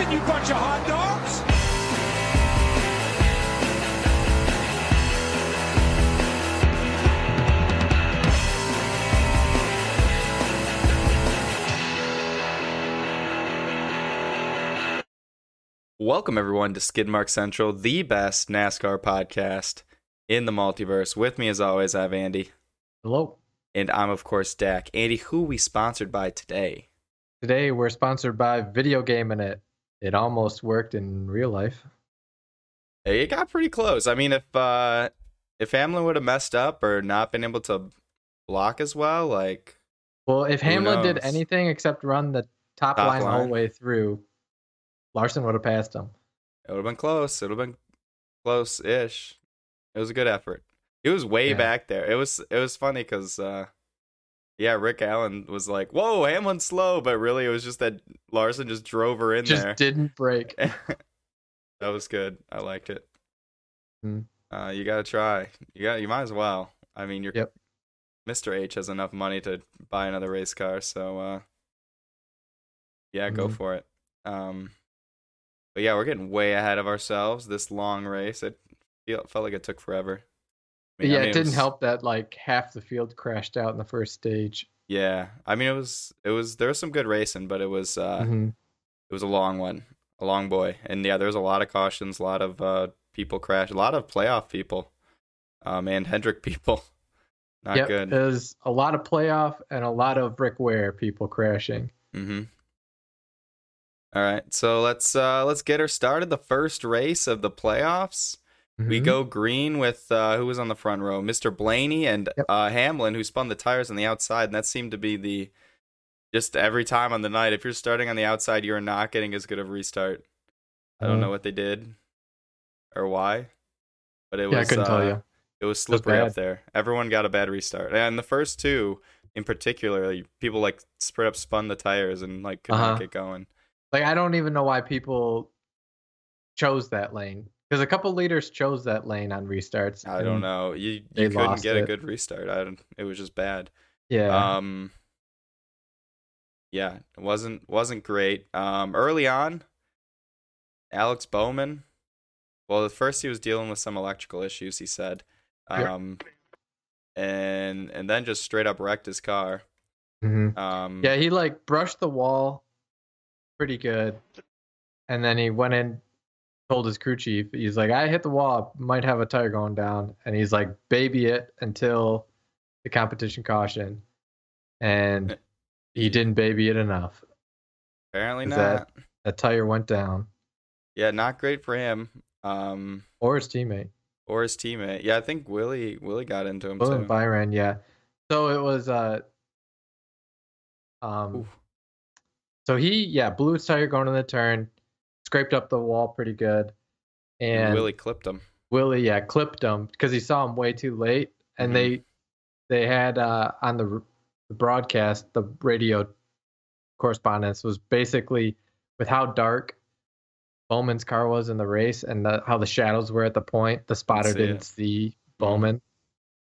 Attention, you bunch of hot dogs! Welcome, everyone, to Skidmark Central, the best NASCAR podcast in the multiverse. With me, as always, I have Andy. Hello. And I'm, of course, Dak. Andy, who we sponsored by today? Today we're sponsored by Video Game and it. It almost worked in real life. It got pretty close. I mean, if uh, if Hamlin would have messed up or not been able to block as well, like Well, if Hamlin did anything except run the top, Top line, the whole line. way through, Larson would have passed him. it would have been close. It would have been close-ish. It was a good effort. He was way Yeah. back there. It was it was funny because uh, yeah, Rick Allen was like, "Whoa, Hamlin's slow," but really it was just that Larson just drove her in Just there. didn't break. that was good. I liked it. Hmm. Uh, you gotta try. You got. You might as well. I mean, you're. Yep. Mr. H has enough money to buy another race car, so uh, yeah, go Mhm. for it. Um, but yeah, we're getting way ahead of ourselves. This long race, it feel, felt like it took forever. Mean- I yeah, mean, it didn't was- help that like half the field crashed out in the first stage. Yeah, I mean, it was. It was. There was some good racing, but it was. Uh, Mhm. it was a long one, a long boy, and yeah, there was a lot of cautions, a lot of uh, people crash, a lot of playoff people, um, and Hendrick people. Not Yep, good. It was a lot of playoff and a lot of Rick Ware people crashing. Mm-hmm. All right, so let's uh, let's get her started. The first race of the playoffs. We Mhm. go green with uh, who was on the front row, Mr. Blaney and Yep. uh, Hamlin, who spun the tires on the outside, and that seemed to be the just every time on the night. If you're starting on the outside, you're not getting as good of a restart. I don't Mhm. know what they did or why, but it Yeah, I was couldn't tell uh, you. It was slippery up there. Everyone got a bad restart, and the first two in particular, people like straight up spun the tires and like could Uh-huh. not get going. Like I don't even know why people chose that lane because a couple leaders chose that lane on restarts. I don't know. You they you couldn't lost get a good restart. I don't, it was just bad. Yeah. Um Yeah, it wasn't wasn't great. Um early on, Alex Bowman well, at first he was dealing with some electrical issues, he said. Yep. Um and and then just straight up wrecked his car. Mm-hmm. Um Yeah, he like brushed the wall pretty good. And then he went in, told his crew chief, he's like, I hit the wall, might have a tire going down. And he's like, baby it until the competition caution. And he didn't baby it enough. apparently not. that- The tire went down. Yeah, not great for him. Um Or his teammate. or his teammate. Yeah, I think Willie Willie got into him Will too. and Byron, yeah. So it was uh um Oof. so he yeah, blew his tire going to the turn, scraped up the wall pretty good. and And Willie clipped him. Willie, yeah, clipped him because he saw him way too late, and Mhm. they they had uh, on the, the broadcast the radio correspondence was basically with how dark Bowman's car was in the race and the, how the shadows were at the point. The spotter see didn't it. see Bowman,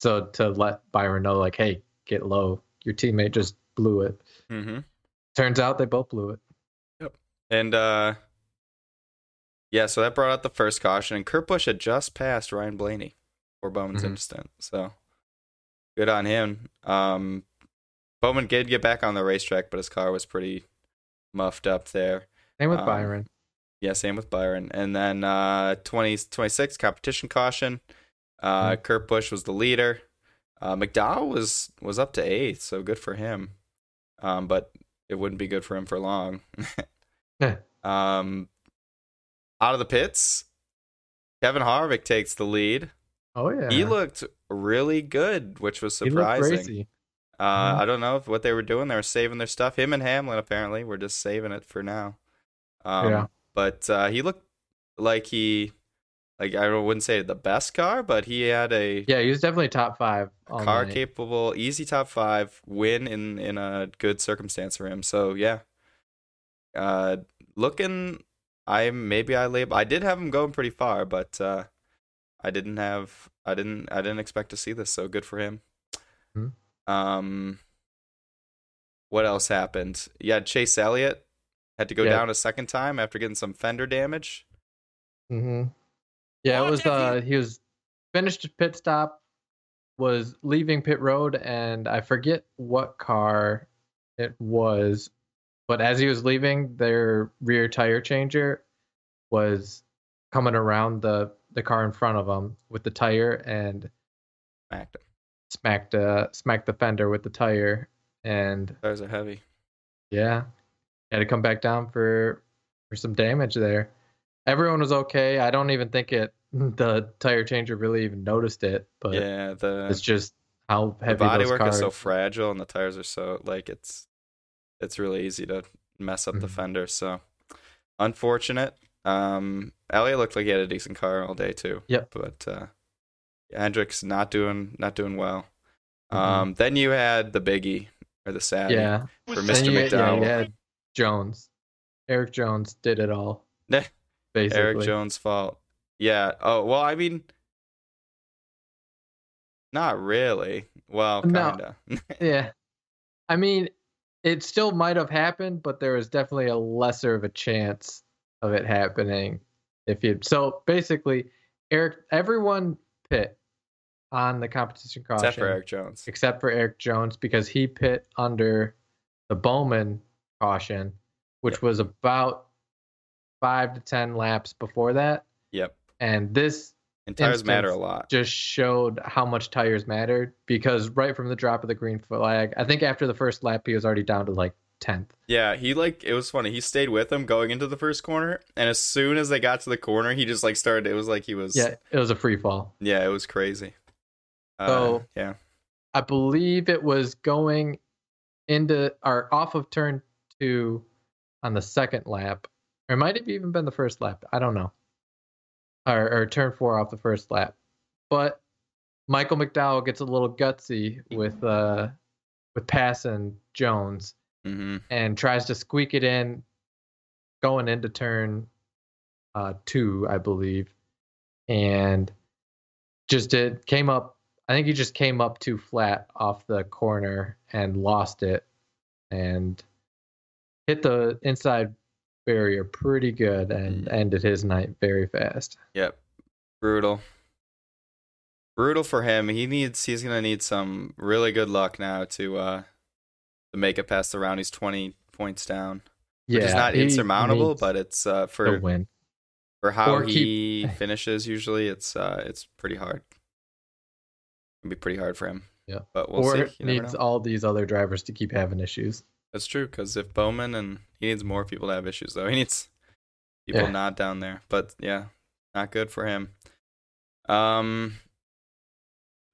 so to let Byron know, like, hey, get low. Your teammate just blew it. Mm-hmm. Turns out they both blew it. Yep. And uh yeah, so that brought out the first caution, and Kurt Busch had just passed Ryan Blaney for Bowman's Mhm. instant. So good on him. Um Bowman did get back on the racetrack, but his car was pretty muffed up there. Same with Um, Byron. Yeah, same with Byron. And then uh 20, 26 competition caution. Uh Kurt Busch was the leader. Uh McDowell was was up to eighth, so good for him. Um, but it wouldn't be good for him for long. Yeah. um out of the pits, Kevin Harvick takes the lead. Oh yeah, He looked really good, which was surprising. Uh. I don't know if what they were doing. They were saving their stuff. Him and Hamlin apparently were just saving it for now. Um, Yeah. But uh, he looked like he, like I wouldn't say the best car, but he had a Yeah, he was definitely top five. car night. capable, easy top five win in in a good circumstance for him. So yeah, uh, looking, I maybe I label. I did have him going pretty far, but uh, I didn't have. I didn't. I didn't expect to see this. So good for him. Hmm. Um, what else happened? Yeah, Chase Elliott Had to go Yeah. down a second time after getting some fender damage. Mm-hmm. Yeah, What it was. Uh, he was finished his pit stop, was leaving pit road, and I forget what car it was, but as he was leaving, their rear tire changer was coming around the the car in front of him with the tire and Smacked him. smacked uh smacked the fender with the tire, and Tires are heavy. yeah, had to come back down for for some damage there. Everyone was okay. I don't even think it the tire changer really even noticed it, but yeah, the it's just how the heavy bodywork those cars. is so fragile and the tires are so like it's it's really easy to mess up the Mhm. fender. So unfortunate. Um, Elliott looked like he had a decent car all day too. Yep. But uh, Hendricks not doing not doing well. Mhm. Um, then you had the biggie or the sad. yeah, for Mr. Then you- yeah, McDowell. you had Jones, Erik Jones did it all. Basically. Erik Jones' fault. Yeah. Oh well, I mean, not really. Well, kinda. Yeah, I mean, it still might have happened, but there was definitely a lesser of a chance of it happening if you. So basically, Erik, everyone pit on the competition caution Except for Erik Jones. except for Erik Jones because he pit under the Bowman caution, which Yep. was about five to ten laps before that, Yep. and this And tires matter a lot. just showed how much tires mattered because right from the drop of the green flag, I think after the first lap he was already down to like tenth. Yeah, he like it was funny. He stayed with him going into the first corner, and as soon as they got to the corner, he just like started. It was like he was. Yeah, it was a free fall. Yeah, it was crazy. Uh, So- yeah, I believe it was going into or off of turn two on the second lap, or it might have even been the first lap. I don't know, or, or turn four off the first lap. But Michael McDowell gets a little gutsy with uh with passing Jones hmm and tries to squeak it in, going into turn uh two, I believe, and just did came up. I think he just came up too flat off the corner and lost it, and hit the inside barrier pretty good and Mm. ended his night very fast. Yep. Brutal. Brutal for him. He needs. He's gonna need some really good luck now to uh to make it past the round. He's twenty points down, which is not insurmountable, but it's uh for win. for how or he keep- finishes. Usually, it's uh it's pretty hard. It'd be pretty hard for him. Yeah. But we'll or see. You needs all these other drivers to keep having issues. That's true because if Bowman and he needs more people to have issues though. He needs people Yeah. not down there. But yeah, not good for him. Um,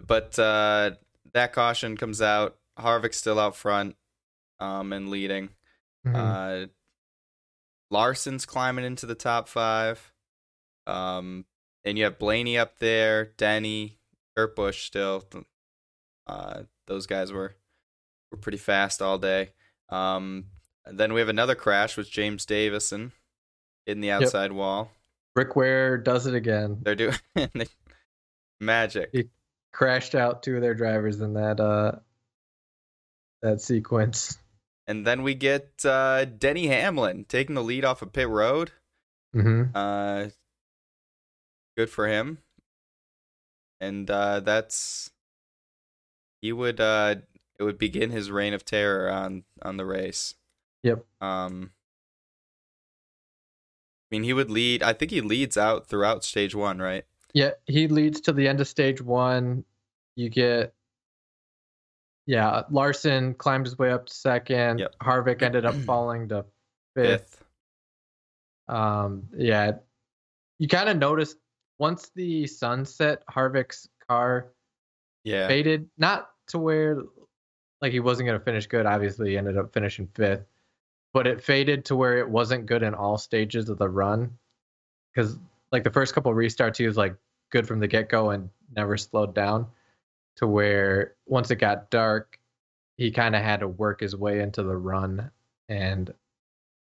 but uh, that caution comes out. Harvick's still out front, um, and leading. Mhm. Uh, Larson's climbing into the top five. Um, and you have Blaney up there, Denny, Kurt Busch still. Uh, those guys were were pretty fast all day. Um, then we have another crash with James Davison in the outside wall. Rick Ware does it again. They're doing they- magic. He- Crashed out two of their drivers in that uh that sequence. And then we get uh, Denny Hamlin taking the lead off of pit road. hmm Uh, good for him. And uh, that's he would uh, it would begin his reign of terror on on the race. Yep. Um, I mean, he would lead. I think he leads out throughout stage one, right? Yeah, he leads to the end of stage one. You get yeah, Larson climbed his way up to second. Yep. Harvick ended up falling to fifth. Um, yeah, you kind of noticed once the sun set, Harvick's car Yeah. faded, not to where like he wasn't going to finish good. Obviously, he ended up finishing fifth, but it faded to where it wasn't good in all stages of the run. Because like the first couple restarts, he was like good from the get go and never slowed down. To where once it got dark, he kind of had to work his way into the run, and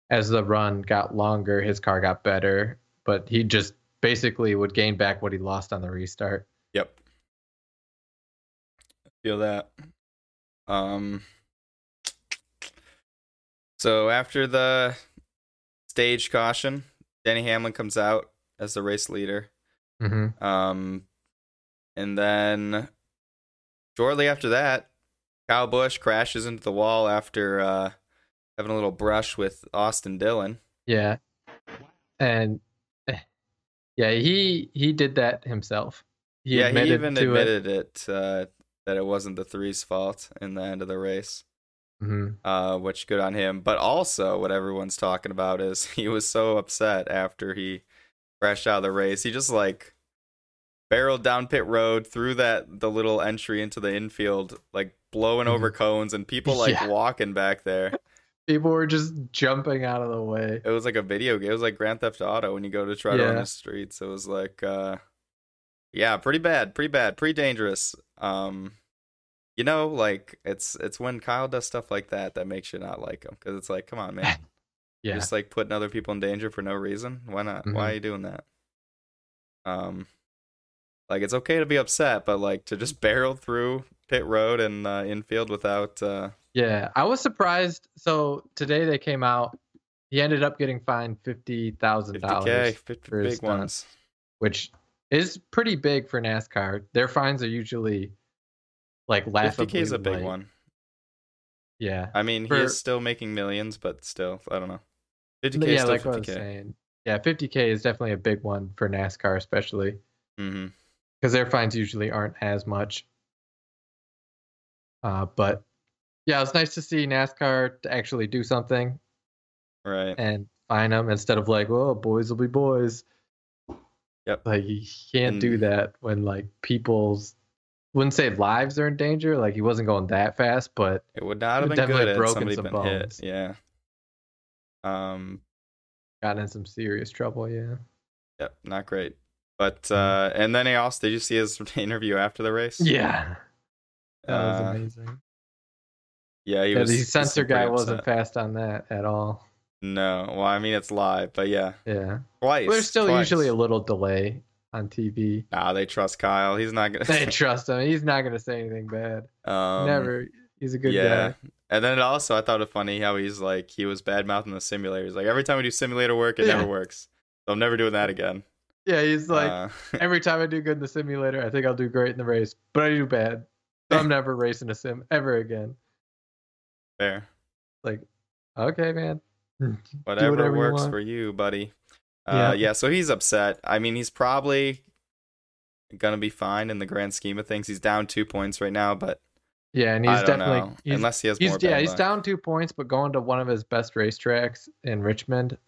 as the run got longer, his car got better, but he just basically would gain back what he lost on the restart. Yep. Feel that. Um so after the stage caution. Denny Hamlin comes out as the race leader. Mm-hmm. Um, and then shortly after that, Kyle Busch crashes into the wall after uh, having a little brush with Austin Dillon. Yeah, and yeah, he he did that himself. He yeah, he even to admitted it, uh, that it wasn't the three's fault in the end of the race. It. hmm uh, which good on him. But also, what everyone's talking about is he was so upset after he crashed out of the race. He just like barreled down pit road through that the little entry into the infield, like blowing over cones and people like Yeah. walking back there. People were just jumping out of the way. It was like a video game. It was like Grand Theft Auto when you go to try to run the streets. It was like, uh, yeah, pretty bad, pretty bad, pretty dangerous. Um, you know, like it's it's when Kyle does stuff like that that makes you not like him because it's like, come on, man. Yeah, just like putting other people in danger for no reason. Why not? Why Mhm. are you doing that? Um, like it's okay to be upset, but like to just barrel through pit road and uh, infield without. Uh, yeah. I was surprised. So today they came out. He ended up getting fined fifty thousand 50k, dollars, for his big stunt. ones. which is pretty big for NASCAR. Their fines are usually like laughably 50k is a big light. one. Yeah, I mean, For- he is still making millions, but still, I don't know. 50k is yeah, like what I was 50k. saying. Yeah, 50k is definitely a big one for NASCAR, especially because their fines usually aren't as much. Uh, but yeah, it's nice to see NASCAR to actually do something Right. and fine them instead of like, well, boys will be boys. Yep. Like you can't do that when like people's wouldn't say lives are in danger. Like he wasn't going that fast, but It would not have been definitely good broken some been bones. hit. Yeah. Um. got in some serious trouble. Yeah. Yep. Not great. But uh, and then he also did you see his interview after the race? Yeah. That was Uh, amazing. Yeah, he Yeah, was. the seemed guy wasn't fast on that at all. No, well, I mean it's live, but yeah, Yeah. twice. There's still twice. usually a little delay on TV. Nah, they trust Kyle. He's not gonna. They trust him. He's not gonna say anything bad. um, Never. He's a good yeah. guy. And then it also, I thought it funny how he's like, he was bad mouthing the simulator. He's like, every time we do simulator work, it Yeah. never works. So I'm never doing that again. Yeah, he's like Uh, every time I do good in the simulator, I think I'll do great in the race, but I do bad. So I'm never racing a sim ever again. fair. Like, okay, man. Whatever, whatever works want. for you, buddy. Uh, Yeah. yeah. So he's upset. I mean, he's probably gonna be fine in the grand scheme of things. He's down two points right now, but Yeah, and he's definitely he's, Unless he has more. yeah he's luck. down two points, but going to one of his best racetracks in Richmond,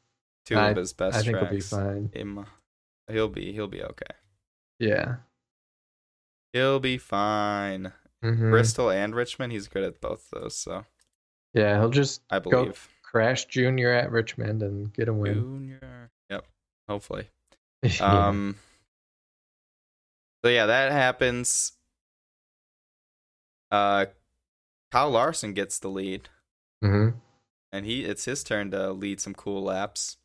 two I- of his best I think he'll be fine. Him, he'll be he'll be okay. Yeah. He'll be fine. Mhm. Bristol and Richmond, he's good at both those, so Yeah, he'll just I Go. believe. crash Junior at Richmond and get a win. Junior. Yep. Hopefully. Yeah. Um So yeah, that happens. Uh Kyle Larson gets the lead. Mhm. And he it's his turn to lead some cool laps.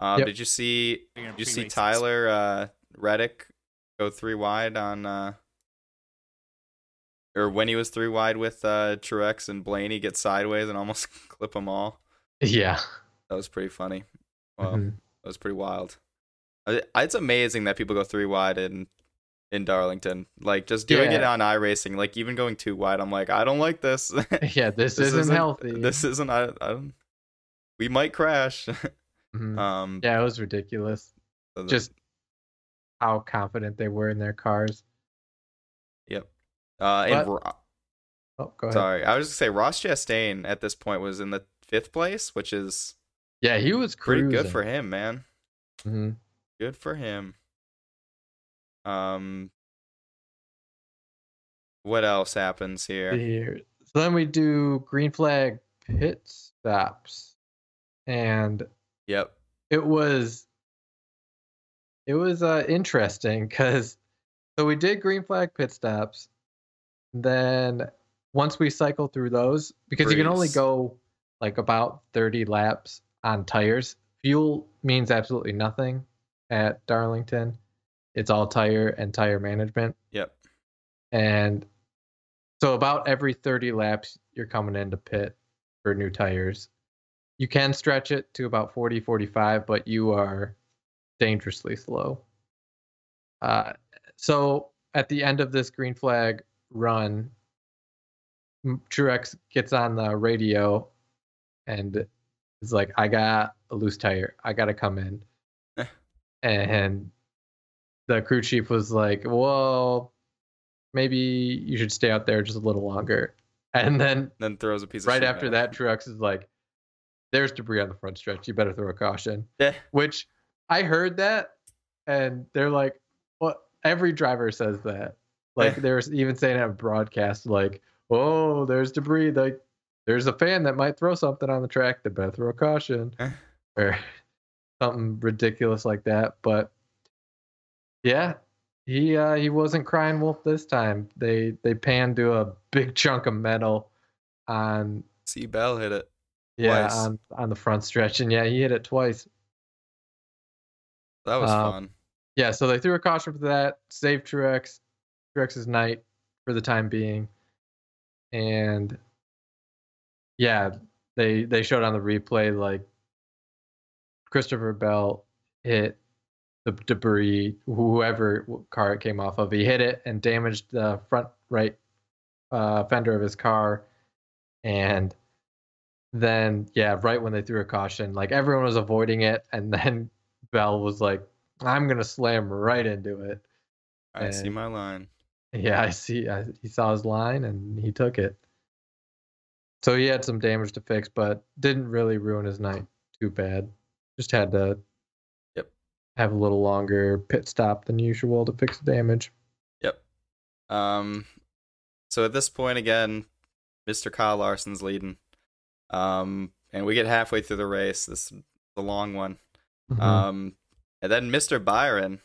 Uh, Yep. did you see did you see Tyler uh Reddick go three wide on uh or when he was three wide with uh Truex and Blaney get sideways and almost clip them all. Yeah. That was pretty funny. Well, Mhm. that was pretty wild. I- It's amazing that people go three wide in in Darlington. Like just doing it Yeah. on iRacing, like even going two wide, I'm like, I don't like this. Yeah, this, isn't, healthy. This isn't. I, I don't. We might crash. Mhm. um. yeah, it was ridiculous. so the- Just how confident they were in their cars. Yep. Uh. And Ro- Oh, go ahead. sorry, I was just gonna say Ross Chastain at this point was in the fifth place, which is Yeah, he was pretty good for him, man. Mhm. Good for him. Um. What else happens here? Here. So then we do green flag pit stops, and Yep. it was it was uh interesting because so we did green flag pit stops then once we cycle through those because you can only go like about 30 laps on tires fuel means absolutely nothing at darlington it's all tire and tire management Yep. and so about every 30 laps you're coming into pit for new tires you can stretch it to about 40, 45, but you are dangerously slow. Uh, so at the end of this green flag run, Truex gets on the radio and is like, I got a loose tire. I got to come in. And the crew chief was like, well, maybe you should stay out there just a little longer. And then Then throws a piece of right after at that, Truex is like, "There's debris on the front stretch. You better throw a caution." Yeah. Which I heard that, and they're like, "Well, every driver says that." Like they're even saying it on broadcast, like, "Oh, there's debris. Like, there's a fan that might throw something on the track. They better throw a caution," Eh. or something ridiculous like that. But yeah, he uh, he wasn't crying wolf this time. They they panned to a big chunk of metal on See Bell hit it. yeah Twice. on on the front stretch, and yeah, he hit it twice. That was Um, fun. Yeah, so they threw a caution for that, saved Truex, Truex's night for the time being, and yeah, they they showed on the replay like Christopher Bell hit the debris, whoever car it came off of, he hit it and damaged the front right uh, fender of his car, and then yeah, right when they threw a caution, like everyone was avoiding it, and then Bell was like, "I'm gonna slam right into it." I see my line. Yeah, I see. I, he saw his line and he took it. So he had some damage to fix, but didn't really ruin his night too bad. Just had to Yep. have a little longer pit stop than usual to fix the damage. Yep. Um. So at this point again, Mr. Kyle Larson's leading. Um, and we get halfway through the race. This is the long one. Mhm. Um, and then Mr. Byron.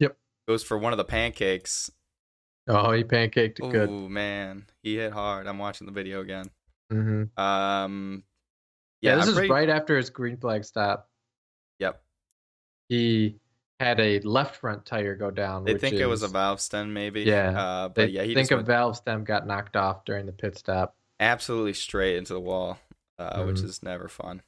Yep. Goes for one of the pancakes. oh, he pancaked it Oh good. man, he hit hard. I'm watching the video again. Mm-hmm. Um. Yeah, this I'm is pretty- right after his green flag stop. Yep. He had a left front tire go down. They which think it was a valve stem, maybe. Yeah, Uh, but They yeah, he think a went valve stem got knocked off during the pit stop. absolutely straight into the wall, uh, which Mhm. is never fun.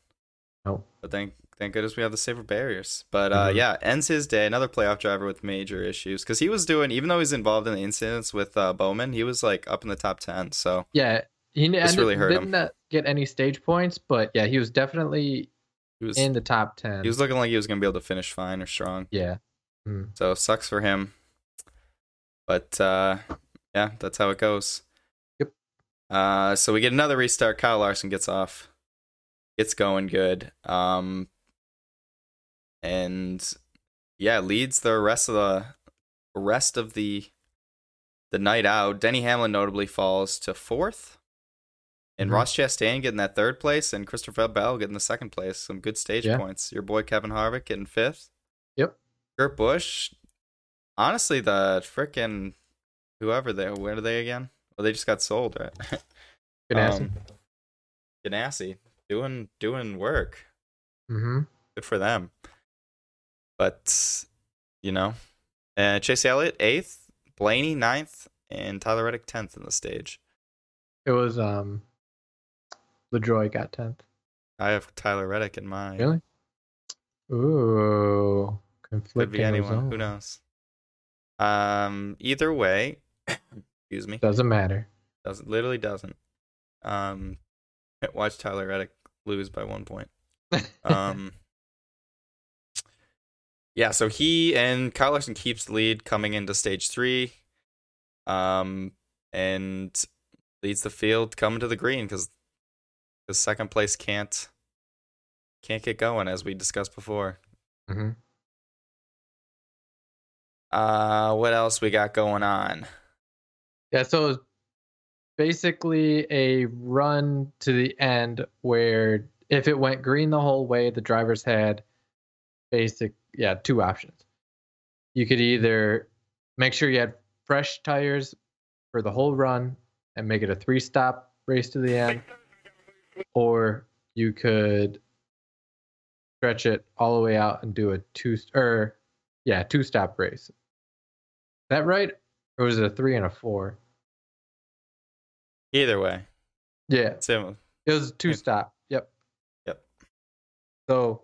Nope. But thank thank goodness we have the safer barriers. But uh, Mhm. yeah, ends his day. Another playoff driver with major issues because he was doing, even though he's involved in the incidents with uh, Bowman, he was like up in the top ten. So Yeah, he ended, really hurt him. didn't uh, get any stage points, but yeah, he was definitely he was in the top ten. he was looking like he was gonna be able to finish fine or strong. yeah, Mm. So sucks for him. But uh, yeah, that's how it goes. Yep. Uh, so we get another restart. Kyle Larson gets off, It's going good. Um, and yeah, leads the rest of the rest of the the night out. Denny Hamlin notably falls to fourth. And Mhm. Ross Chastain getting that third place, and Christopher Bell getting the second place. Some good stage Yeah. points. Your boy Kevin Harvick getting fifth. Yep. Kurt Busch, honestly, the frickin' whoever they where are they again? Well, they just got sold, right? Ganassi. Um, Ganassi doing doing work. mm-hmm. Good for them. But you know, uh, Chase Elliott eighth, Blaney ninth, and Tyler Reddick tenth in the stage. It was um, LaJoie got tenth. I have Tyler Reddick in my. Really? Ooh, Could be anyone. Who knows? Um. Either way, excuse me. Doesn't matter. Doesn't literally doesn't. Um, watch Tyler Reddick lose by one point. Um, yeah, so he and Kyle Larson keeps the lead coming into stage three, um, and leads the field coming to the green because the second place can't can't get going as we discussed before. Mhm. Uh, what else we got going on? Yeah, so basically a run to the end where if it went green the whole way, the drivers had basic yeah, two options. You could either make sure you had fresh tires for the whole run and make it a three stop race to the end, or you could stretch it all the way out and do a two or yeah, two stop race. Is that right? Or was it a three and a four? Either way, Yeah, same. it was two stop. Yep. Yep. So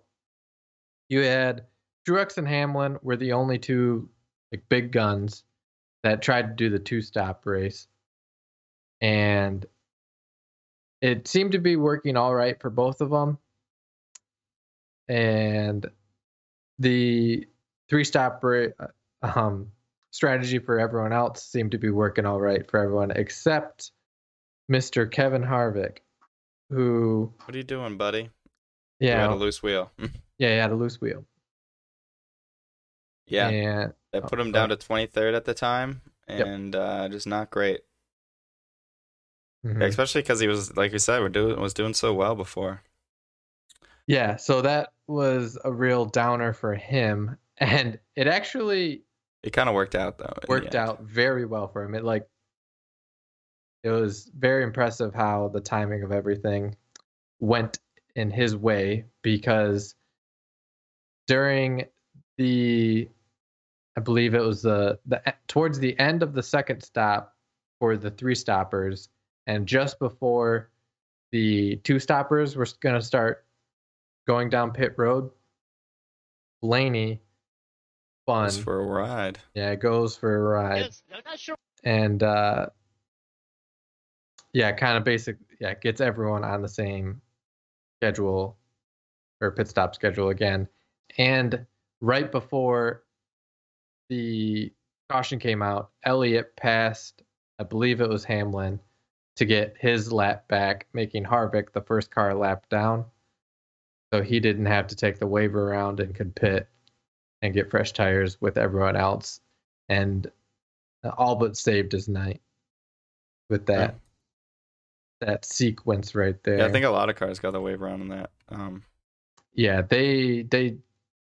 you had Truex and Hamlin were the only two like big guns that tried to do the two stop race. And it seemed to be working all right for both of them. And the three stop um, strategy for everyone else seemed to be working all right for everyone except Mr. Kevin Harvick, who What are you doing, buddy? You yeah had a loose wheel. yeah he had a loose wheel yeah, and that put him go down to 23rd at the time, Yep. and uh, just not great. Mhm. Especially because he was, like you said, we're doing was doing so well before. yeah so that was a real downer for him and it actually It kind of worked out though. worked out very well for him it like it was very impressive how the timing of everything went in his way because during the I believe it was the the towards the end of the second stop for the three stoppers and just before the two stoppers were going to start going down pit road Blaney fun Just for a ride. yeah it goes for a ride Yes, sure. and uh yeah kind of basic yeah gets everyone on the same schedule or pit stop schedule again and right before the caution came out elliott passed i believe it was hamlin to get his lap back making harvick the first car lap down so he didn't have to take the wave around and could pit and get fresh tires with everyone else and all but saved his night with that that sequence right there. Yeah, I think a lot of cars got the wave around in that. Um, Yeah, they they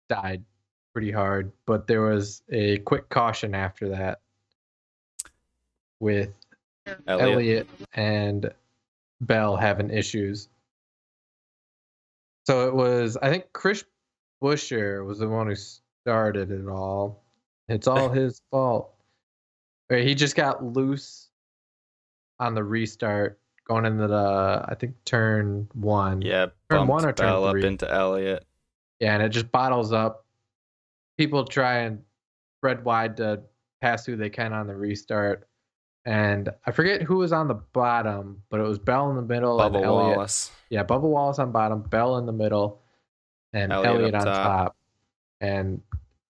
died pretty hard, but there was a quick caution after that with Elliott. Elliott and Bell having issues. So it was I think Chris Buescher was the one who started it all. It's all his fault. He just got loose on the restart going into the I think turn one. Yeah, Turn one or turn Bell up into Elliott. Yeah, and it just bottles up. People try and spread wide to pass who they can on the restart. And I forget who was on the bottom, but it was Bell in the middle and Bubba Elliott. Wallace. Yeah, Bubba Wallace on bottom, Bell in the middle, and Elliot, Elliott, up on top. top. And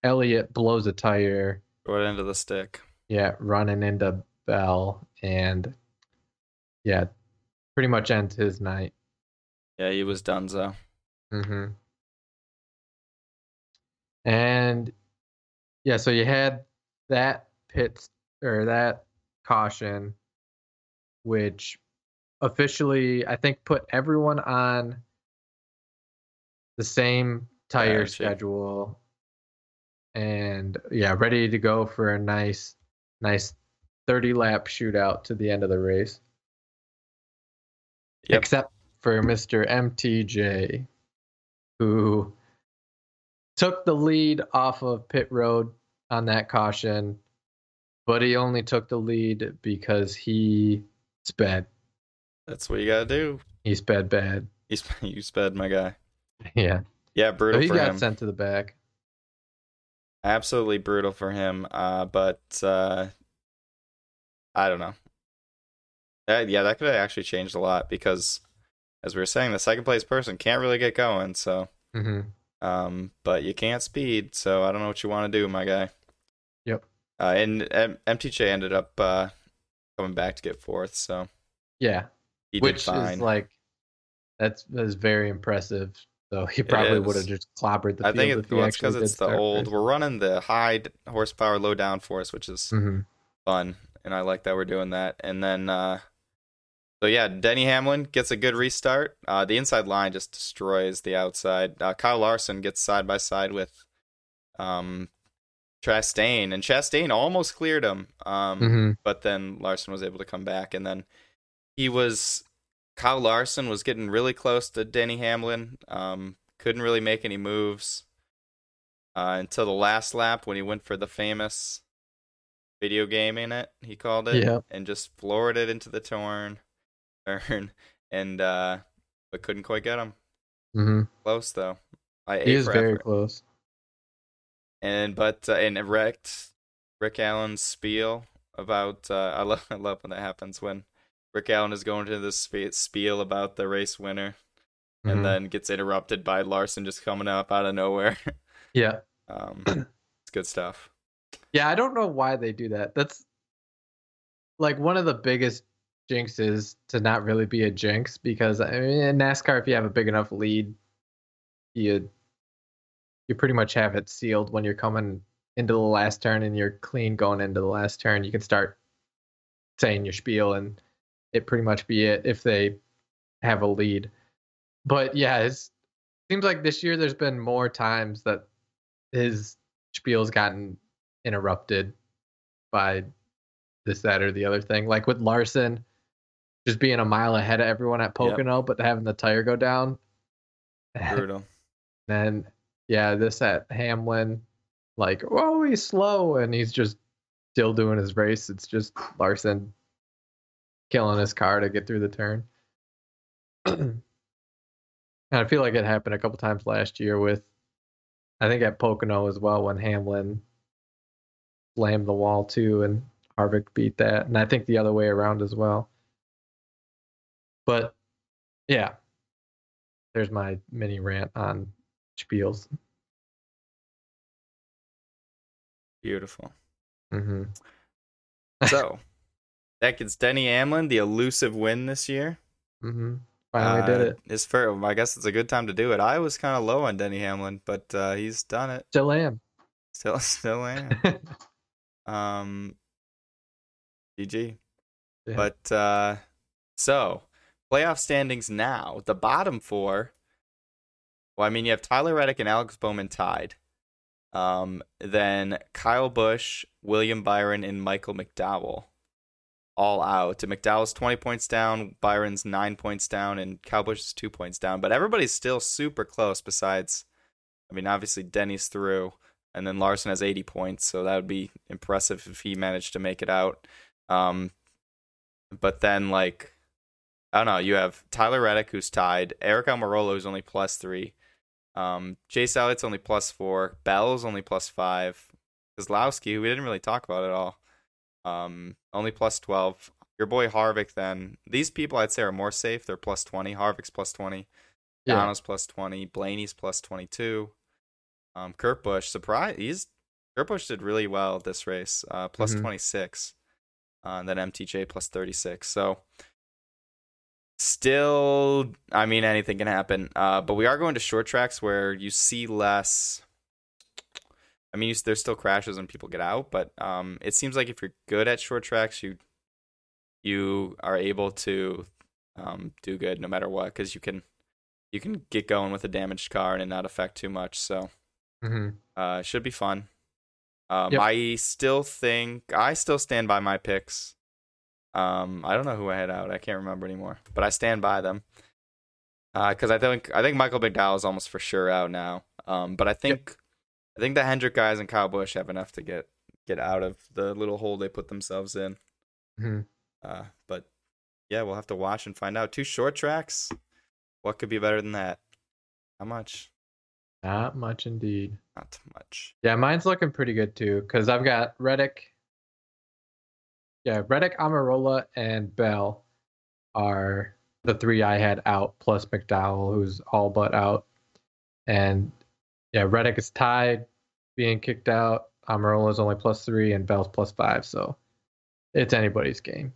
Elliot blows a tire, Right into the stick. yeah, running into Bell, and yeah, pretty much ends his night. Yeah, he was donezo. Mm-hmm. And yeah, so you had that pit or that caution, which officially I think put everyone on the same tire Gotcha. schedule, and yeah, ready to go for a nice, nice thirty lap shootout to the end of the race. Yep. Except for Mr. MTJ, who took the lead off of pit road on that caution, but he only took the lead because he sped. That's what you gotta do. He sped bad. You, sp- you sped my guy. Yeah. Yeah, brutal. So he got him. sent to the back. Absolutely brutal for him. Uh, but uh, I don't know. Uh, yeah, that could have actually changed a lot because, as we were saying, the second place person can't really get going. So, hmm um, but you can't speed. So I don't know what you want to do, my guy. Uh, and M- MTJ ended up uh, coming back to get fourth. So Yeah. he Which did fine. is like, that's, that's very impressive. So he probably would have just clobbered the I think it, well, it's because it's the old. first. We're running the high horsepower, low downforce, which is Mhm. fun, and I like that we're doing that. And then, uh, so yeah, Denny Hamlin gets a good restart. Uh, the inside line just destroys the outside. Uh, Kyle Larson gets side by side with um, Chastain, and Chastain almost cleared him. Um, Mhm. but then Larson was able to come back, and then he was Kyle Larson was getting really close to Denny Hamlin. Um, couldn't really make any moves uh, until the last lap when he went for the famous video game in it. He called it, Yep. and just floored it into the turn, turn, and uh, but couldn't quite get him. Mhm. Close though. I He is very close. And but uh, and Rick Rick Allen's spiel about uh, I love I love when that happens when Rick Allen is going to this spiel about the race winner and then gets interrupted by Larson just coming up out of nowhere. yeah, um, it's good stuff. yeah. I don't know why they do that. That's like one of the biggest jinxes to not really be a jinx because I mean, in NASCAR, if you have a big enough lead, you you pretty much have it sealed when you're coming into the last turn and you're clean going into the last turn. You can start saying your spiel and it pretty much be it if they have a lead. But yeah, it seems like this year there's been more times that his spiel's gotten interrupted by this, that, or the other thing. Like with Larson, just being a mile ahead of everyone at Pocono, but having the tire go down. Brutal. And yeah, this at Hamlin, like, oh, he's slow and he's just still doing his race. It's just Larson killing his car to get through the turn. and I feel like it happened a couple times last year with, I think at Pocono as well when Hamlin slammed the wall too and Harvick beat that. And I think the other way around as well. But yeah, there's my mini rant on spiels. Beautiful. hmm So that gets Denny Hamlin the elusive win this year. hmm Finally did Uh, it. His first, I guess it's a good time to do it. I was kind of low on Denny Hamlin, but uh, he's done it. Still am. Still, still am. um, GG. Yeah. But uh, so playoff standings now. The bottom four. Well, I mean, you have Tyler Reddick and Alex Bowman tied. Um, then Kyle Busch, William Byron, and Michael McDowell all out. McDowell's 20 points down, Byron's 9 points down, and Kyle Busch is 2 points down. But everybody's still super close, besides, I mean, obviously Denny's through, and then Larson has 80 points, so that would be impressive if he managed to make it out. Um, but then, like, I don't know, you have Tyler Reddick, who's tied, Aric Almirola, who's only plus 3. Um, Chase Elliott's only plus 4. Bell's only plus 5. Keselowski, who we didn't really talk about at all, um, only plus 12. Your boy Harvick, then. These people I'd say are more safe. They're plus 20. Harvick's plus 20. Yeah. Donna's plus 20. Blaney's plus 22. Um, Kurt Busch, surprise. He's Kurt Busch did really well this race, uh, plus Mhm. 26. Uh, and then MTJ plus 36. So still, I mean, anything can happen. Uh, but we are going to short tracks where you see less. I mean, you, there's still crashes and people get out, but um, it seems like if you're good at short tracks, you you are able to um, do good no matter what because you can you can get going with a damaged car and it not affect too much. So hmm uh, should be fun. Um, Yep. I still think I still stand by my picks. Um, I don't know who I had out. I can't remember anymore, but I stand by them. Because I think I think Michael McDowell is almost for sure out now. Um, but I think I think the Hendrick guys and Kyle Busch have enough to get get out of the little hole they put themselves in. hmm Uh, but yeah, we'll have to watch and find out. Two short tracks. What could be better than that? How much? Not much indeed. Not too much. Yeah, mine's looking pretty good too because I've got Reddick. Yeah, Reddick, Almirola, and Bell are the three I had out, plus McDowell, who's all but out. And yeah, Reddick is tied, being kicked out. Almirola is only plus three, and Bell's plus five. So it's anybody's game.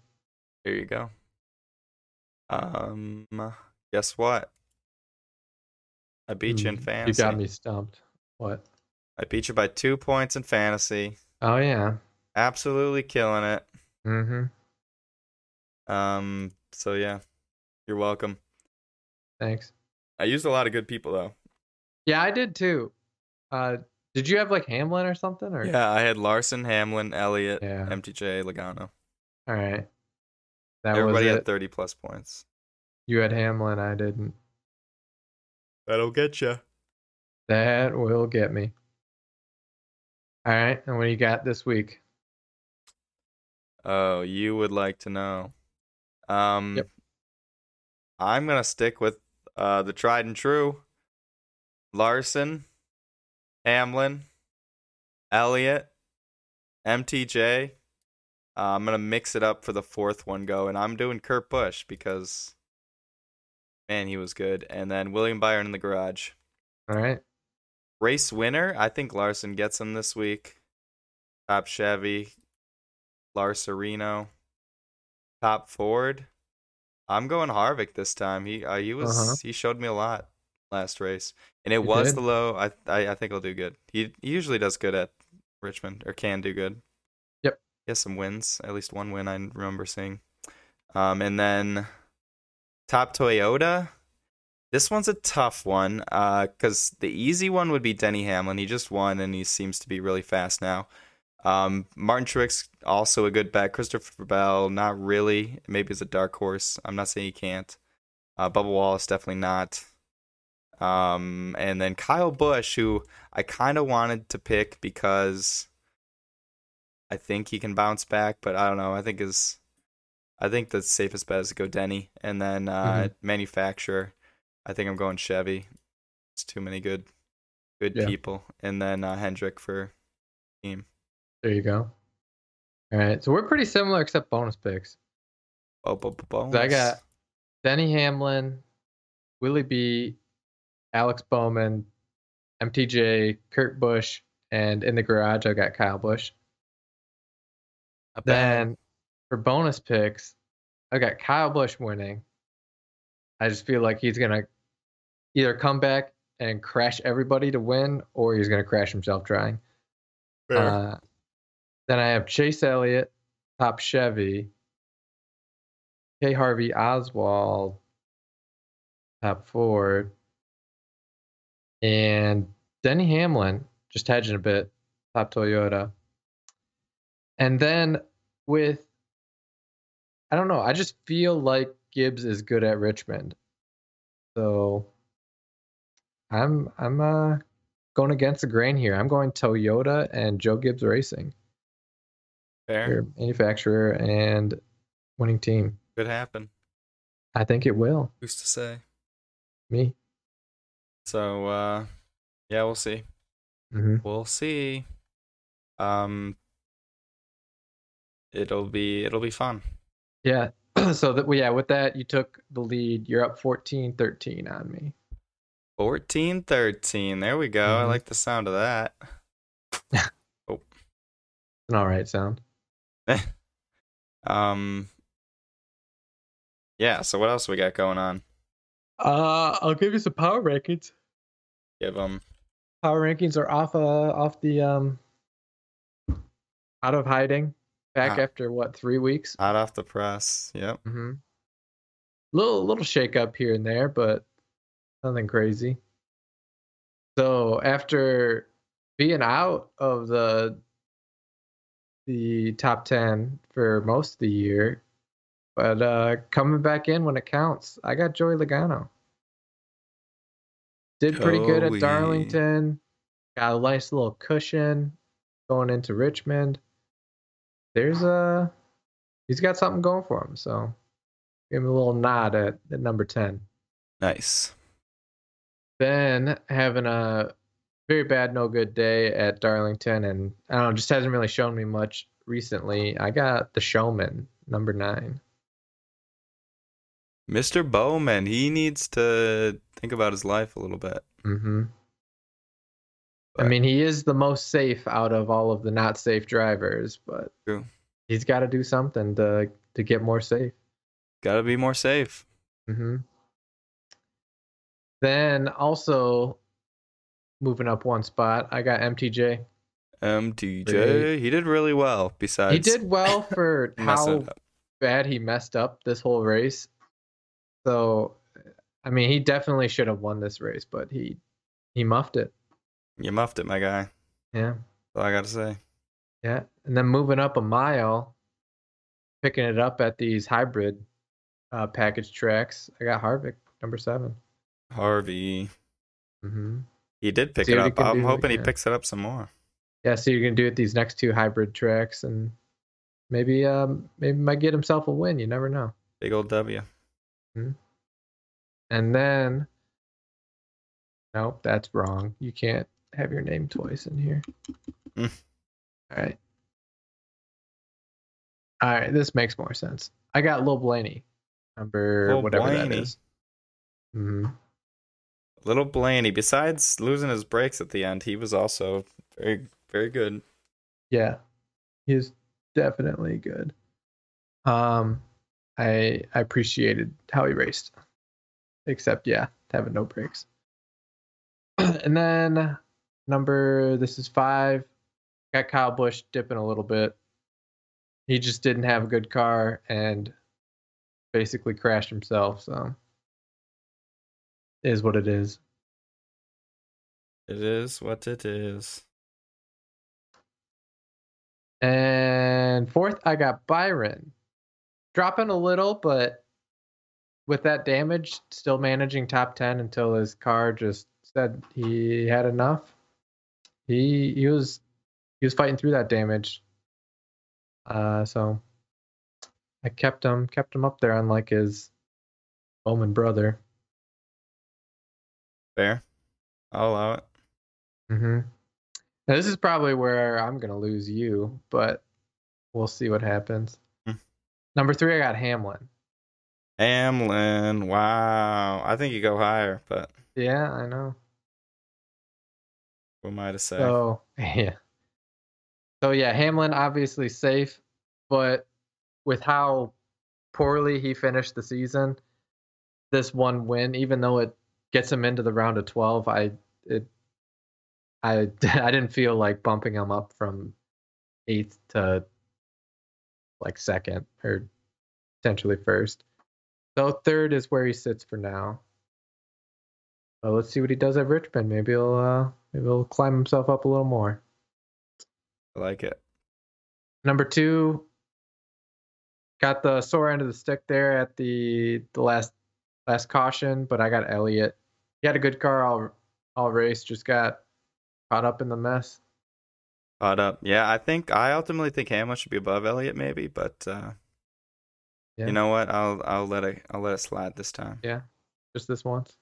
There you go. Um, guess what? I beat you in fantasy. You got me stumped. What? I beat you by two points in fantasy. Oh yeah. Absolutely killing it. Mm-hmm. Um, so yeah, you're welcome. Thanks. I used a lot of good people though. Yeah, I did too. Uh, did you have like Hamlin or something? Or Yeah, I had Larson, Hamlin, Elliott, Yeah. MTJ, Logano. All right. That Everybody had 30 plus points. You had Hamlin. I didn't. That'll get you. That will get me. All right. And what do you got this week? Oh, you would like to know. Um, Yep. I'm gonna stick with uh the tried and true. Larson, Hamlin, Elliott, MTJ. Uh, I'm gonna mix it up for the fourth one go, and I'm doing Kurt Busch because man, he was good. And then William Byron in the garage. All right. Race winner, I think Larson gets him this week. Top Chevy, Larcerino. Top Ford. I'm going Harvick this time. He uh, he was Uh-huh. he showed me a lot last race, and it He was did. the low. I, I I think he'll do good. He, he usually does good at Richmond or can do good. Yep. He has some wins, at least one win I remember seeing. Um, and then top Toyota. This one's a tough one because the easy one would be Denny Hamlin. He just won and he seems to be really fast now. Um, Martin Truex also a good bet. Christopher Bell, not really. Maybe it's a dark horse. I'm not saying he can't. Uh, Bubba Wallace definitely not. Um, and then Kyle Busch, who I kind of wanted to pick because I think he can bounce back, but I don't know. I think is I think the safest bet is to go Denny, and then uh, manufacturer. I think I'm going Chevy. It's too many good, good Yeah. people, and then uh, Hendrick for team. There you go. All right. So we're pretty similar except bonus picks. Oh, bo- bo- 'Cause I got Denny Hamlin, Willie B, Alex Bowman, MTJ, Kurt Busch, and in the garage I got Kyle Busch. Then for bonus picks, I got Kyle Busch winning. I just feel like he's gonna either come back and crash everybody to win, or he's gonna crash himself trying. Uh, then I have Chase Elliott, top Chevy, K. Harvey Oswald, top Ford, and Denny Hamlin, just hedging a bit, top Toyota. And then with, I don't know, I just feel like Gibbs is good at Richmond. So I'm I'm uh going against the grain here. I'm going Toyota and Joe Gibbs Racing, Fair. their manufacturer and winning team. Could happen. I think it will. Who's to say? Me. So, uh, yeah, we'll see. hmm We'll see. Um, it'll be it'll be fun. Yeah. so that yeah, with that you took the lead. You're up 14-13 on me. 14 13. There we go. I Mhm. like the sound of that. Oh. It's an all right sound. Um, yeah, so what else we got going on? Uh, I'll give you some power rankings. Give them. Power rankings are off uh off the um out of hiding back Ah. after what three weeks. Out off the press. Yep. Mm-hmm. Little little shake up here and there, but nothing crazy. So after being out of the the top ten for most of the year, but uh coming back in when it counts, I got Joey Logano. Did pretty good at Darlington. Got a nice little cushion going into Richmond. There's a he's got something going for him, so give him a little nod at, at number ten. Nice. Then having a very bad, no good day at Darlington, and I don't know, just hasn't really shown me much recently. I got the Showman, number nine. Mr. Bowman, he needs to think about his life a little bit. Mm-hmm. I mean, he is the most safe out of all of the not safe drivers, but True. he's got to do something to to get more safe. Gotta be more safe. Mm-hmm. Then also moving up one spot, I got MTJ. MTJ, he did really well. Besides, He did well for how bad he messed up this whole race. So, I mean, he definitely should have won this race, but he he muffed it. You muffed it, my guy. Yeah, That's all I gotta say. yeah. And then moving up a mile, picking it up at these hybrid uh, package tracks, I got Harvick number seven. Harvey, Mm-hmm. He did pick it up. I'm hoping he yeah. picks it up some more. Yeah, so you're gonna do it these next two hybrid tracks, and maybe um maybe might get himself a win. You never know. Big old W. Hmm. And then Nope, that's wrong. You can't have your name twice in here. Mm. All right. All right, this makes more sense. I got Lil Blaney, number Lil whatever that Blaney. is. hmm Little Blaney, besides losing his brakes at the end, he was also very, very good. Yeah, he's definitely good. Um, I I appreciated how he raced, except yeah, having no brakes. and then number this is five. Got Kyle Busch dipping a little bit. He just didn't have a good car and basically crashed himself. So is what it is. It is what it is. And fourth, I got Byron. Dropping a little, but with that damage, still managing top 10 until his car just said he had enough. He he was he was fighting through that damage. Uh so I kept him kept him up there unlike his Bowman brother. Fair. I'll allow it. Mm-hmm. Now, this is probably where I'm gonna lose you, but we'll see what happens. Hmm. Number three, I got Hamlin. Hamlin. Wow. I think you go higher, but Yeah, I know. who am I to say? So yeah. So yeah, Hamlin obviously safe, but with how poorly he finished the season, this one win, even though it gets him into the round of twelve, I it I I didn't feel like bumping him up from eighth to like second or potentially first. So third is where he sits for now. Well, let's see what he does at Richmond. Maybe he'll uh, maybe he'll climb himself up a little more. I like it. Number two, got the sore end of the stick there at the the last last caution, but I got Elliott. He had a good car all all race, just got caught up in the mess. Caught up. Yeah, I think I ultimately think Hamlin should be above Elliott, maybe, but uh, Yeah. you know what? I'll I'll let it I'll let it slide this time. Yeah, just this once.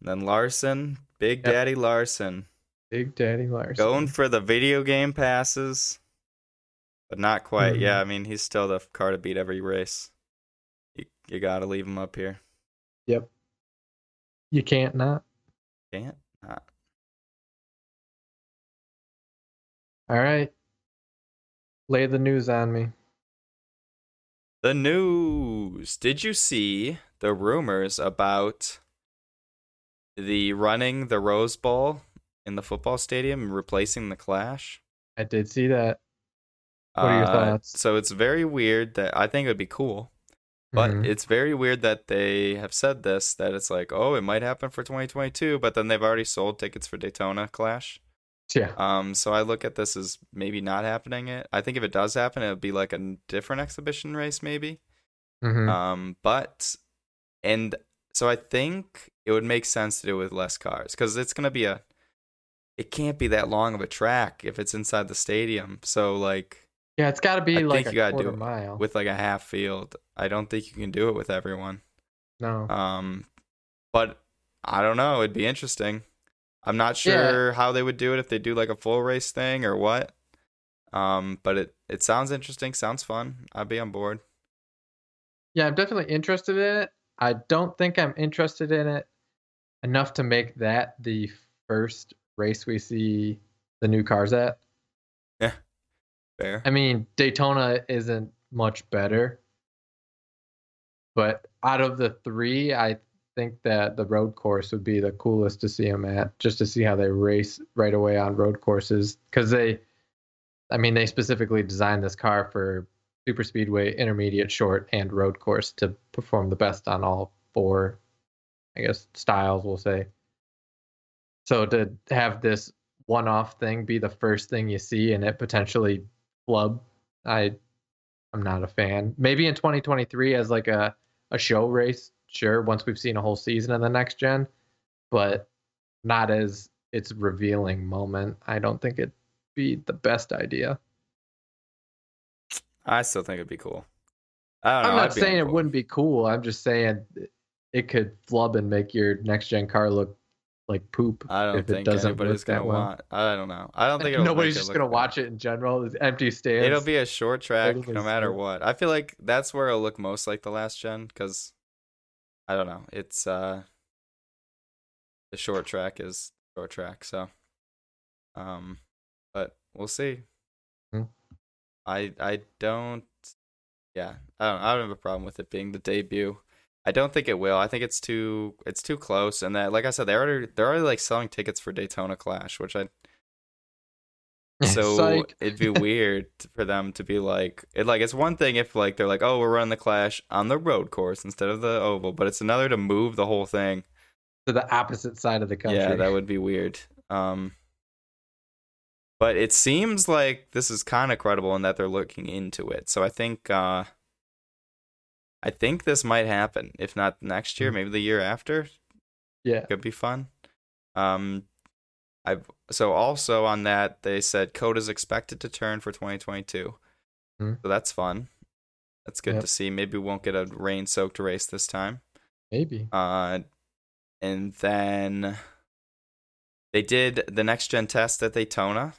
then Larson, Big Yep. Daddy Larson, Big Daddy Larson. going for the video game passes, but not quite. Mhm. Yeah, I mean he's still the car to beat every race. You you gotta leave him up here. Yep. You can't not. Can't not. All right. Lay the news on me. The news. Did you see the rumors about the running the Rose Bowl in the football stadium and replacing the Clash? I did see that. What are your Uh, thoughts? So it's very weird that I think it would be cool, but Mhm. it's very weird that they have said this that it's like, oh, it might happen for 2022, but then they've already sold tickets for Daytona Clash. yeah. Um, so I look at this as maybe not happening. It. I think if it does happen, it would be like a different exhibition race, maybe. Mhm. Um, but and so I think it would make sense to do it with less cars because it's gonna be a. It can't be that long of a track if it's inside the stadium. So like yeah, it's got to be I like think a you gotta do it mile. with like a half field, I don't think you can do it with everyone. no. Um, but I don't know. It'd be interesting. I'm not Yeah. sure how they would do it if they do like a full race thing or what. Um, but it it sounds interesting. Sounds fun. I'd be on board. Yeah, I'm definitely interested in it. I don't think I'm interested in it enough to make that the first race we see the new cars at. Fair. I mean, Daytona isn't much better, but out of the three, I think that the road course would be the coolest to see them at, just to see how they race right away on road courses. Because they, I mean, they specifically designed this car for super speedway, intermediate, short, and road course to perform the best on all four, I guess, styles, we'll say. So to have this one-off thing be the first thing you see and it potentially flub, I, I'm not a fan. Maybe in 2023 as like a a show race, sure. Once we've seen a whole season of the next gen, but not as its revealing moment. I don't think it'd be the best idea. I still think it'd be cool. I don't know. I'm not I'd be on saying it wouldn't be cool. I'm just saying it could flub and make your next gen car look like poop. I don't if it think doesn't anybody's work that gonna well. want. I don't know. I don't think it'll nobody's make it just gonna bad. watch it in general. It's empty stands. It'll be a short track, no matter good. what. I feel like that's where it'll look most like the last gen, because I don't know. It's uh, the short track is short track, so um, but we'll see. Hmm. I I don't. Yeah, I don't. I don't have a problem with it being the debut. I don't think it will. I think it's too it's too close, and that like I said, they're already they're already like selling tickets for Daytona Clash, which I so it'd be weird for them to be like it like it's one thing if like they're like oh we're running the clash on the road course instead of the oval but it's another to move the whole thing to the opposite side of the country. yeah that would be weird um but it seems like this is kind of credible in that they're looking into it so i think uh i think this might happen if not next year Mhm. maybe the year after yeah. could be fun. Um, I've so also on that they said COTA is expected to turn for 2022, Hmm. so that's fun. That's good Yep. to see. Maybe we won't get a rain-soaked race this time. Maybe. Uh, and then they did the next gen test at Daytona.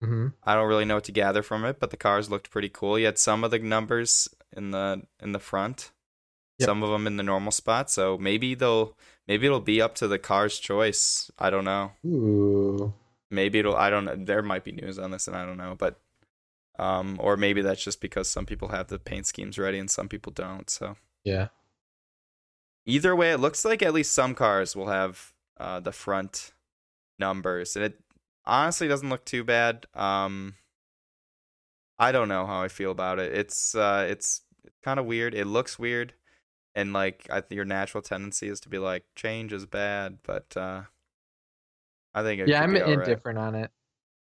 hmm I don't really know what to gather from it, but the cars looked pretty cool. You had some of the numbers in the in the front, Yep. some of them in the normal spot. So maybe they'll maybe it'll be up to the car's choice. I don't know. Ooh. Maybe it'll. I don't know. There might be news on this, and I don't know. But um, or maybe that's just because some people have the paint schemes ready and some people don't. So Yeah. either way, it looks like at least some cars will have uh, the front numbers, and it honestly doesn't look too bad. Um, I don't know how I feel about it. It's uh, it's kind of weird. It looks weird, and like I your natural tendency is to be like change is bad, but uh, I think yeah, I'm all right. indifferent on it.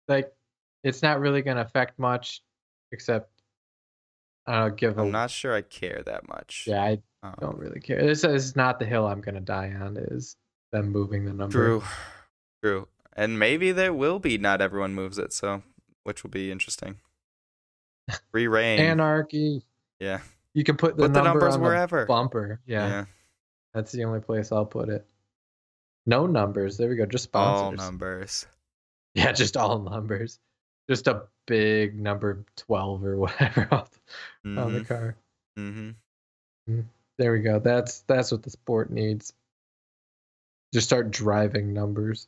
Like, it's not really gonna affect much, except I don't know, give a I'm not sure I care that much. yeah. I Um, don't really care. This is not the hill I'm gonna die on. Is them moving the number? True, true, and maybe there will be. Not everyone moves it, so which will be interesting. Free reign. Anarchy. yeah, You can put the, put the numbers on wherever. the bumper. Yeah, yeah, that's the only place I'll put it. No numbers. There we go. Just sponsors. all numbers. Yeah, just all numbers. Just a big number twelve or whatever on the, on the car. mhm. There we go. That's that's what the sport needs. Just start driving numbers.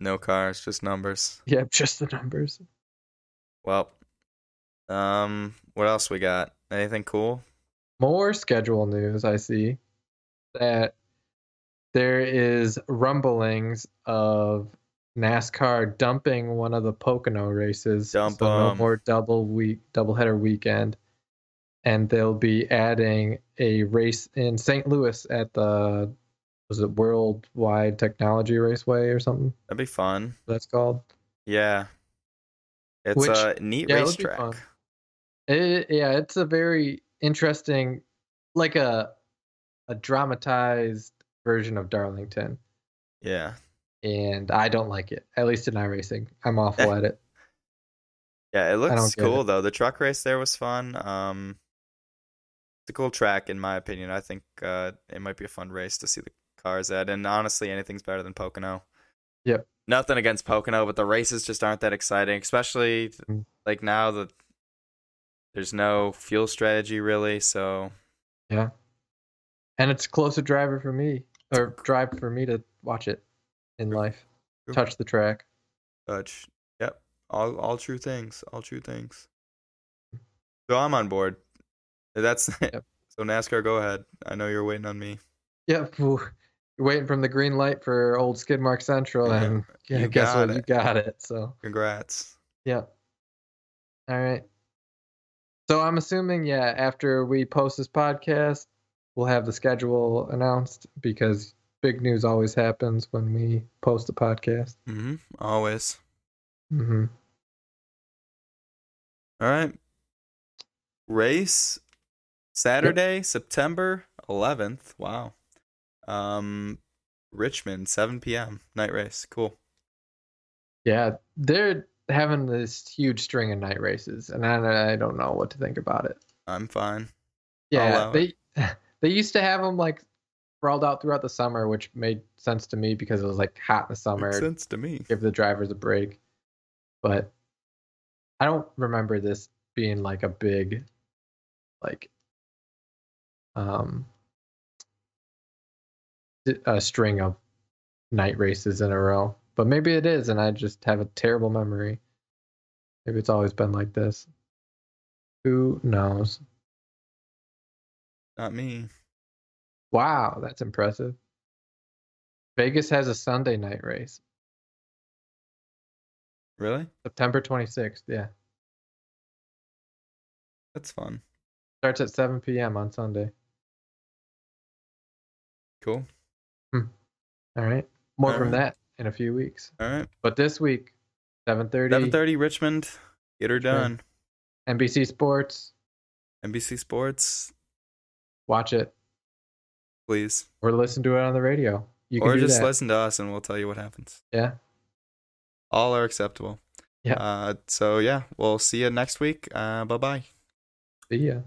No cars, just numbers. Yeah, just the numbers. Well, um, what else we got? Anything cool? More schedule news. I see that there is rumblings of NASCAR dumping one of the Pocono races. Dump so no more double week, doubleheader weekend, and they'll be adding a race in St. Louis at the was it Worldwide Technology Raceway or something That'd be fun. that's called. Yeah, it's Which- a neat yeah, it would be fun. racetrack. It, yeah, it's a very interesting, like a a dramatized version of Darlington, Yeah, and I don't like it. At least in iRacing, I'm awful at it. yeah, it looks cool it. though. The truck race there was fun. Um, it's a cool track in my opinion. I think uh, it might be a fun race to see the cars at. And honestly, anything's better than Pocono. Yep. Nothing against Pocono, but the races just aren't that exciting, especially Mm. like now that there's no fuel strategy really. So Yeah, and it's closer driver for me, or drive for me to watch it in life, True. touch the track. Touch. Yep. All all true things. All true things. So I'm on board. That's Yep. so NASCAR. Go ahead. I know you're waiting on me. Yep, you're waiting from the green light for old Skidmark Central, and yeah, guess what? You got it. So. Congrats. Yep. All right. So I'm assuming, yeah, after we post this podcast, we'll have the schedule announced because big news always happens when we post a podcast. Mm-hmm. Always. Mm-hmm. All right. Race Saturday, September 11th. Wow. Um, Richmond, 7 p.m. Night race. Cool. Yeah, they're having this huge string of night races, and I, I don't know what to think about it. I'm fine. Yeah, they they used to have them like sprawled out throughout the summer, which made sense to me because it was like hot in the summer. Makes sense to me. Give the drivers a break. But I don't remember this being like a big like um a string of night races in a row. But maybe it is and I just have a terrible memory. Maybe it's always been like this. Who knows? Not me. Wow, that's impressive. Vegas has a Sunday night race. Really? September 26th, yeah. That's fun. Starts at 7 p.m. on Sunday. Cool. Hmm. All right. More All from right. that in a few weeks. All right. But this week, 7:30 7:30 Richmond. Get her done. NBC Sports. NBC Sports, Watch it please. or listen to it on the radio. You can or just that. listen to us and we'll tell you what happens. Yeah. All are acceptable. Yeah. Uh, so yeah, we'll see you next week. Uh, bye bye. See ya.